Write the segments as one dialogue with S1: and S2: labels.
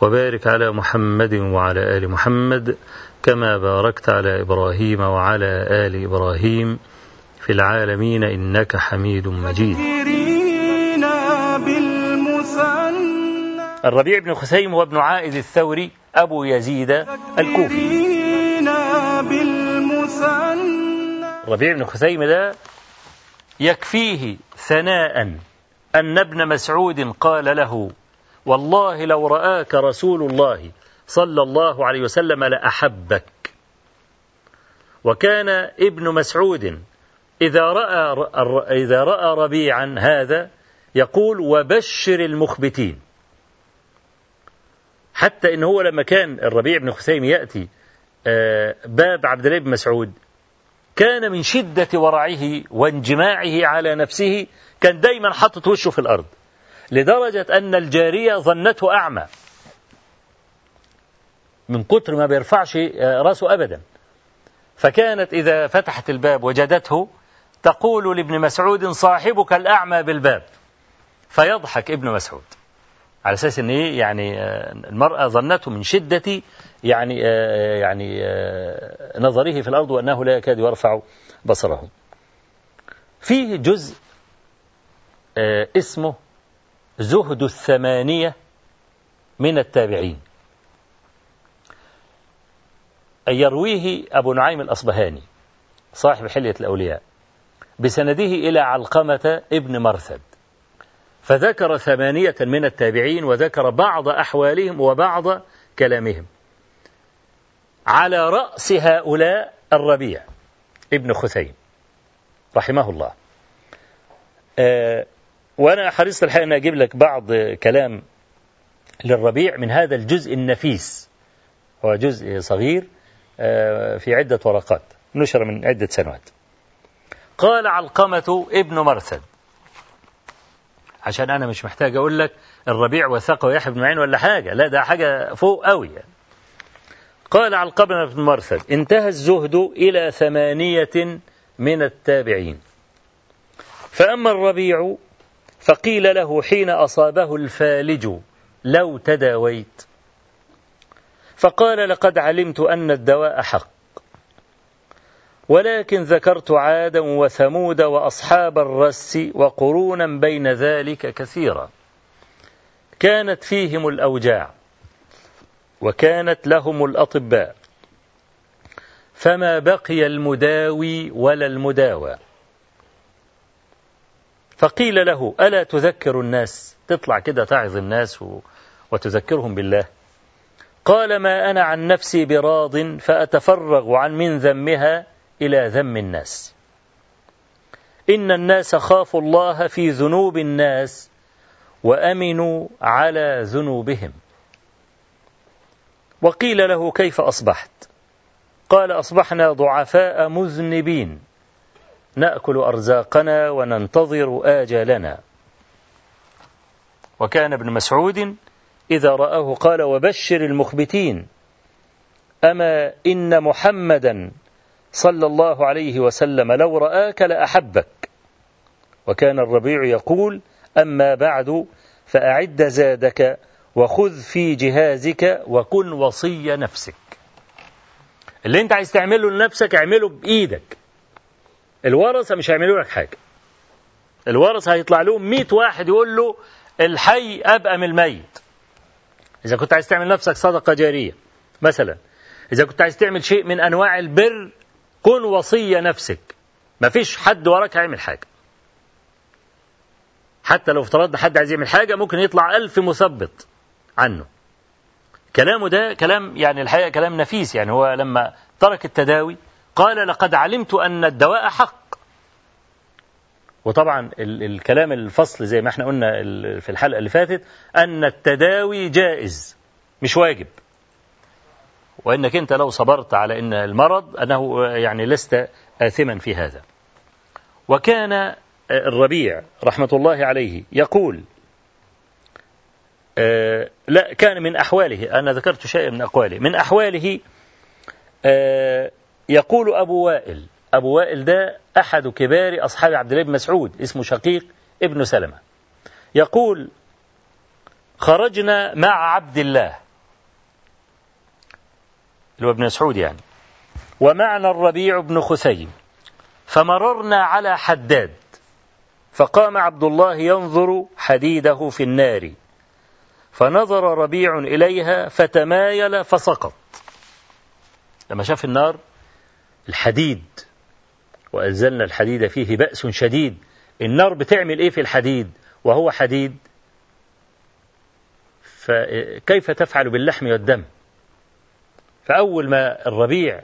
S1: وبارك على محمد وعلى آل محمد كما باركت على إبراهيم وعلى آل إبراهيم في العالمين إنك حميد مجيد. الربيع بن خثيم وابن عائذ الثوري أبو يزيد الكوفي. الربيع بن خثيم ده يكفيه ثناء أن ابن مسعود قال له والله لو رآك رسول الله صلى الله عليه وسلم لأحبك. وكان ابن مسعود إذا رأى, إذا رأى ربيعا هذا يقول وبشر المخبتين. حتى إن هو لما كان الربيع بن خثيم يأتي باب عبد الله بن مسعود كان من شدة ورعه وانجماعه على نفسه كان دايما حاطط وشه في الأرض. لدرجة أن الجارية ظنته أعمى. من كتر ما بيرفعش راسه أبدا. فكانت إذا فتحت الباب وجدته تقول لابن مسعود صاحبك الأعمى بالباب. فيضحك ابن مسعود. على أساس أن إيه؟ يعني المرأة ظنته من شدة يعني يعني نظره في الأرض وأنه لا يكاد يرفع بصره. فيه جزء اسمه زهد الثمانية من التابعين. يرويه أبو نعيم الأصبهاني صاحب حلية الأولياء بسنده إلى علقمة ابن مرثد. فذكر ثمانية من التابعين وذكر بعض أحوالهم وبعض كلامهم. على رأس هؤلاء الربيع ابن خثيم رحمه الله. أه وأنا حريص الحقيقة أن أجيب لك بعض كلام للربيع من هذا الجزء النفيس. هو جزء صغير أه في عدة ورقات نشر من عدة سنوات. قال علقمة ابن مرثد. عشان أنا مش محتاج أقول لك الربيع وثقه يحيى بن معين ولا حاجة لا ده حاجة فوق قوي يعني. قال علقمة بن مرثد انتهى الزهد إلى ثمانية من التابعين. فأما الربيع فقيل له حين أصابه الفالج لو تداويت. فقال لقد علمت أن الدواء حق. ولكن ذكرت عادا وثمود وأصحاب الرس وقرونا بين ذلك كثيرا. كانت فيهم الأوجاع وكانت لهم الأطباء. فما بقي المداوي ولا المداوى. فقيل له ألا تذكر الناس؟ تطلع كده تعظ الناس وتذكرهم بالله. قال ما أنا عن نفسي براض فأتفرغ عن من ذمها إلى ذم الناس. إن الناس خافوا الله في ذنوب الناس وأمنوا على ذنوبهم. وقيل له كيف أصبحت؟ قال أصبحنا ضعفاء مذنبين. نأكل أرزاقنا وننتظر آجالنا. وكان ابن مسعود إذا رآه قال وبشر المخبتين. أما إن محمدا صلى الله عليه وسلم لو رآك لأحبك. وكان الربيع يقول أما بعد فأعد زادك وخذ في جهازك وكن وصي نفسك. اللي انت عايز تعمله لنفسك اعمله بإيدك. الورثة مش هيعملوا لك حاجة. الورثة هيطلع لهم 100 واحد يقول له الحي أبقى من الميت. إذا كنت عايز تعمل نفسك صدقة جارية مثلا إذا كنت عايز تعمل شيء من أنواع البر كن وصي نفسك. ما فيش حد وراك هيعمل حاجة. حتى لو افترضنا حد عايز يعمل حاجة ممكن يطلع ألف مثبط عنه. كلامه ده كلام يعني الحقيقة كلام نفيس يعني هو لما ترك التداوي قال لقد علمت أن الدواء حق. وطبعا الكلام الفصل زي ما إحنا قلنا في الحلقة اللي فاتت أن التداوي جائز مش واجب. وإنك أنت لو صبرت على أن المرض أنه يعني لست آثما في هذا. وكان الربيع رحمة الله عليه يقول آه لا كان من أحواله أنا ذكرت شيئا من أقواله من أحواله آه يقول أبو وائل أبو وائل ده أحد كبار أصحاب عبد الله بن مسعود اسمه شقيق ابن سلمة. يقول خرجنا مع عبد الله. اللي هو ابن مسعود يعني. ومعنا الربيع بن خثيم فمررنا على حداد فقام عبد الله ينظر حديده في النار فنظر ربيع إليها فتمايل فسقط. لما شاف النار الحديد وأنزلنا الحديد فيه بأس شديد. النار بتعمل إيه في الحديد؟ وهو حديد. فكيف تفعل باللحم والدم؟ فأول ما الربيع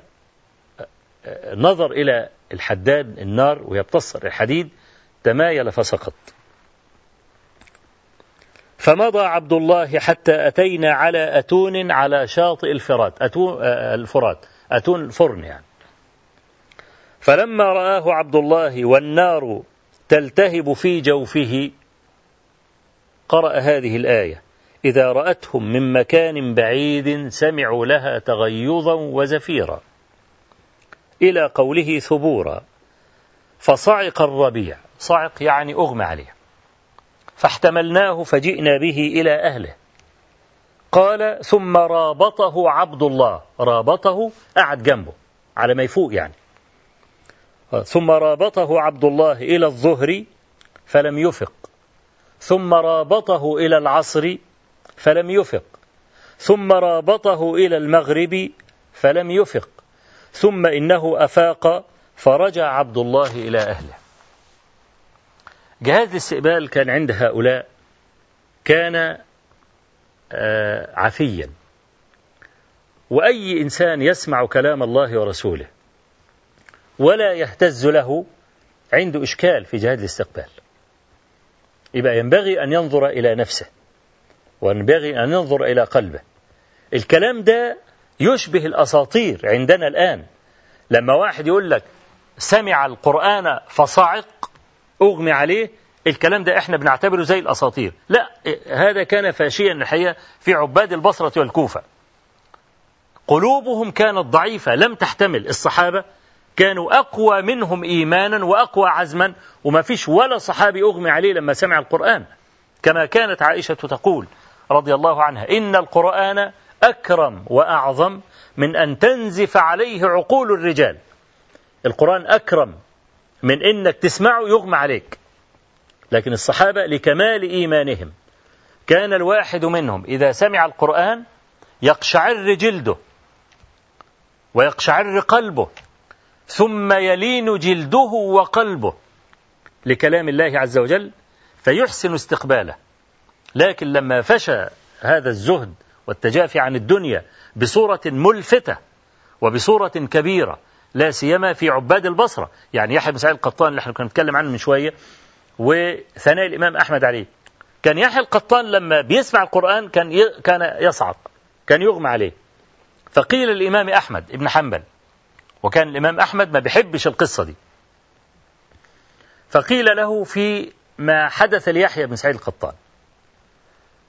S1: نظر إلى الحداد النار وهي بتصر الحديد تمايل فسقط. فمضى عبد الله حتى أتينا على أتون على شاطئ الفرات. أتون الفرات. أتون فرن يعني. فلما رآه عبد الله والنار تلتهب في جوفه قرأ هذه الآية إذا رأتهم من مكان بعيد سمعوا لها تغيظا وزفيرا. إلى قوله ثبورا فصعق الربيع. صعق يعني أغمى عليه. فاحتملناه فجئنا به إلى أهله. قال ثم رابطه عبد الله. رابطه قعد جنبه على ما يفوق يعني. ثم رابطه عبد الله إلى الظهر فلم يفق. ثم رابطه إلى العصر فلم يفق. ثم رابطه إلى المغرب فلم يفق. ثم إنه أفاق فرجع عبد الله إلى أهله. جهاز الاستقبال كان عند هؤلاء كان عفيا. وأي إنسان يسمع كلام الله ورسوله ولا يهتز له عنده إشكال في جهاز الاستقبال. يبقى ينبغي أن ينظر إلى نفسه وينبغي أن ينظر إلى قلبه. الكلام ده يشبه الأساطير عندنا الآن. لما واحد يقول لك سمع القرآن فصعق أغمي عليه الكلام ده إحنا بنعتبره زي الأساطير. لا هذا كان فاشيا الحقيقة في عباد البصرة والكوفة. قلوبهم كانت ضعيفة لم تحتمل الصحابة كانوا أقوى منهم إيمانا وأقوى عزما وما فيش ولا صحابي أغمي عليه لما سمع القرآن. كما كانت عائشة تقول رضي الله عنها إن القرآن أكرم وأعظم من أن تنزف عليه عقول الرجال. القرآن أكرم من إنك تسمعه يغمى عليك. لكن الصحابة لكمال إيمانهم كان الواحد منهم إذا سمع القرآن يقشعر جلده ويقشعر قلبه. ثم يلين جلده وقلبه لكلام الله عز وجل فيحسن استقباله. لكن لما فشى هذا الزهد والتجافي عن الدنيا بصورة ملفتة وبصورة كبيرة لا سيما في عباد البصرة يعني يحيى بن سعيد القطان اللي إحنا كنا بنتكلم عنه من شوية وثناء الإمام أحمد عليه. كان يحيى القطان لما بيسمع القرآن كان كان يصعق كان يغمى عليه. فقيل للإمام أحمد ابن حنبل وكان الإمام أحمد ما بيحبش القصة دي. فقيل له في ما حدث ليحيى بن سعيد القطان.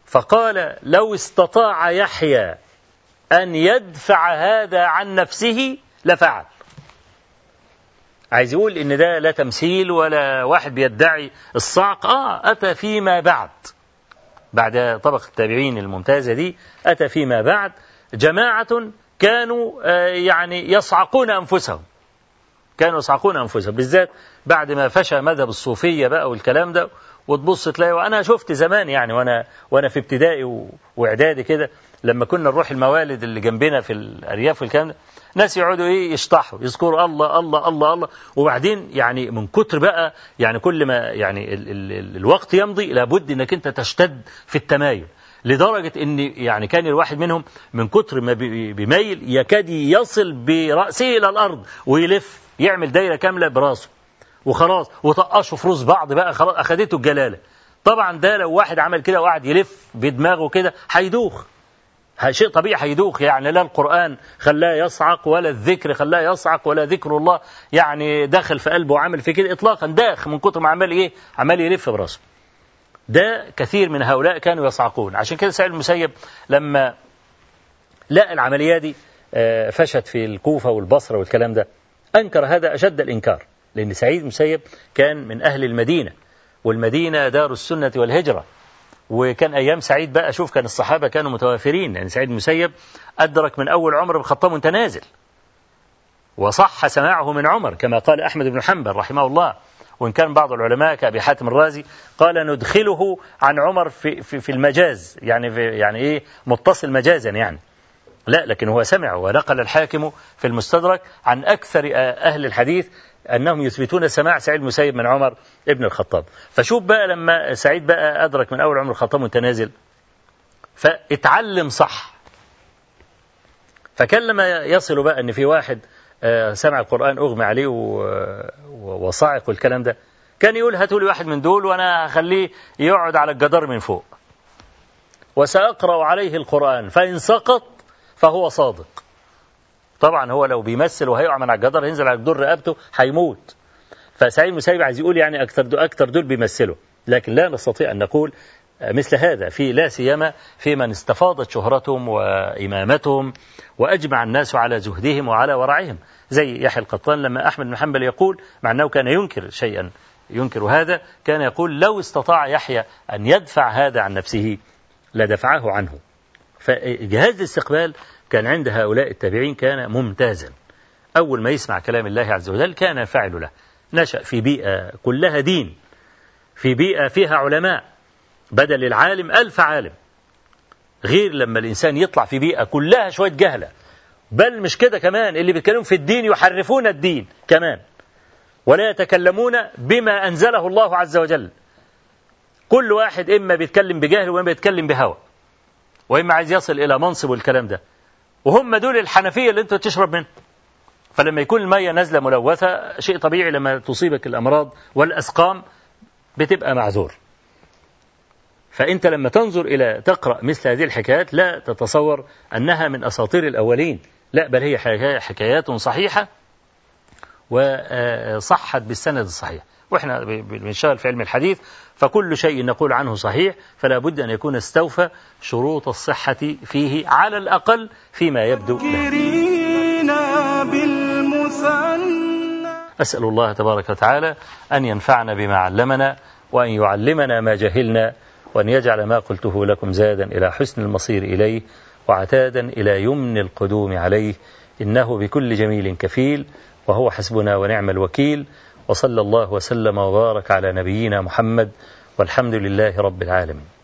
S1: فقال لو استطاع يحيى أن يدفع هذا عن نفسه لفعل. عايز يقول إن ده لا تمثيل ولا واحد بيدعي الصعق. آه أتى فيما بعد. بعد طبق التابعين الممتازة دي أتى فيما بعد. جماعة كانوا آه يعني يصعقون أنفسهم. كانوا يصعقون أنفسهم بالذات بعد ما فشى مذهب الصوفية بقى والكلام ده وتبص تلاقي وأنا شفت زمان يعني وأنا وأنا في ابتدائي وإعدادي كده لما كنا نروح الموالد اللي جنبنا في الأرياف والكلام ده ناس يقعدوا إيه يشطحوا يذكروا الله الله الله الله. وبعدين يعني من كتر بقى يعني كل ما يعني ال ال ال الوقت يمضي لابد إنك أنت تشتد في التمايل. لدرجة إن يعني كان الواحد منهم من كتر ما بيميل يكاد يصل برأسه إلى الأرض ويلف يعمل دايرة كاملة برأسه. وخلاص وطقشوا في روس بعض بقى خلاص أخدته الجلالة. طبعا ده لو واحد عمل كده وقعد يلف بدماغه كده هيدوخ. شيء طبيعي هيدوخ يعني لا القرآن خلاه يصعق ولا الذكر خلاه يصعق ولا ذكر الله يعني داخل في قلبه وعامل في كده إطلاقا داخ من كتر ما عمال إيه؟ عمال يلف برأسه. ده كثير من هؤلاء كانوا يصعقون. عشان كده سعيد المسيب لما لقى العملية دي فشت في الكوفة والبصرة والكلام ده أنكر هذا أشد الإنكار لأن سعيد المسيب كان من أهل المدينة والمدينة دار السنة والهجرة. وكان أيام سعيد بقى شوف كان الصحابة كانوا متوافرين يعني سعيد المسيب أدرك من أول عمر بخطاب متنازل وصح سماعه من عمر كما قال أحمد بن حنبل رحمه الله. وإن كان بعض العلماء كأبي حاتم الرازي قال ندخله عن عمر في, في, في المجاز يعني في يعني إيه متصل مجازا يعني. لا لكن هو سمع ونقل الحاكم في المستدرك عن أكثر أهل الحديث أنهم يثبتون سماع سعيد المسيب من عمر ابن الخطاب. فشوف بقى لما سعيد بقى أدرك من أول عمر الخطاب متنازل فاتعلم صح. فكان لما يصل بقى أن في واحد سمع القرآن أغمى عليه وصاعق والكلام ده. كان يقول هاتوا لي واحد من دول وأنا هخليه يقعد على الجدار من فوق. وسأقرأ عليه القرآن فإن سقط فهو صادق. طبعا هو لو بيمثل وهيقع من على الجدار هينزل على جدور رقبته هيموت. فسعيد المسيب عايز يقول يعني أكثر دول أكثر دول بيمثلوا. لكن لا نستطيع أن نقول مثل هذا في لا سيما في من استفاضت شهرتهم وإمامتهم وأجمع الناس على زهدهم وعلى ورعهم. زي يحيى القطان لما أحمد بن حنبل يقول مع أنه كان ينكر شيئا ينكر هذا كان يقول لو استطاع يحيى أن يدفع هذا عن نفسه لدفعه عنه. فجهاز الاستقبال كان عند هؤلاء التابعين كان ممتازا. أول ما يسمع كلام الله عز وجل كان ينفعل له. نشأ في بيئة كلها دين في بيئة فيها علماء. بدل العالم ألف عالم. غير لما الإنسان يطلع في بيئة كلها شوية جهلة. بل مش كده كمان اللي بيتكلموا في الدين يحرفون الدين كمان. ولا يتكلمون بما أنزله الله عز وجل. كل واحد إما بيتكلم بجهل وإما بيتكلم بهوى. وإما عايز يصل إلى منصب والكلام ده. وهم دول الحنفية اللي أنت تشرب منها. فلما يكون المية نازلة ملوثة شيء طبيعي لما تصيبك الأمراض والأسقام بتبقى معذور. فأنت لما تنظر إلى تقرأ مثل هذه الحكايات لا تتصور أنها من أساطير الأولين. لا بل هي حكايات صحيحة وصحت بالسند الصحيح. وإحنا بنشتغل في علم الحديث فكل شيء نقول عنه صحيح فلا بد أن يكون استوفى شروط الصحة فيه على الأقل فيما يبدو. أسأل الله تبارك وتعالى أن ينفعنا بما علمنا وأن يعلمنا ما جهلنا وأن يجعل ما قلته لكم زادا إلى حسن المصير إليه وعتادا إلى يمن القدوم عليه إنه بكل جميل كفيل وهو حسبنا ونعم الوكيل وصلى الله وسلم وبارك على نبينا محمد والحمد لله رب العالمين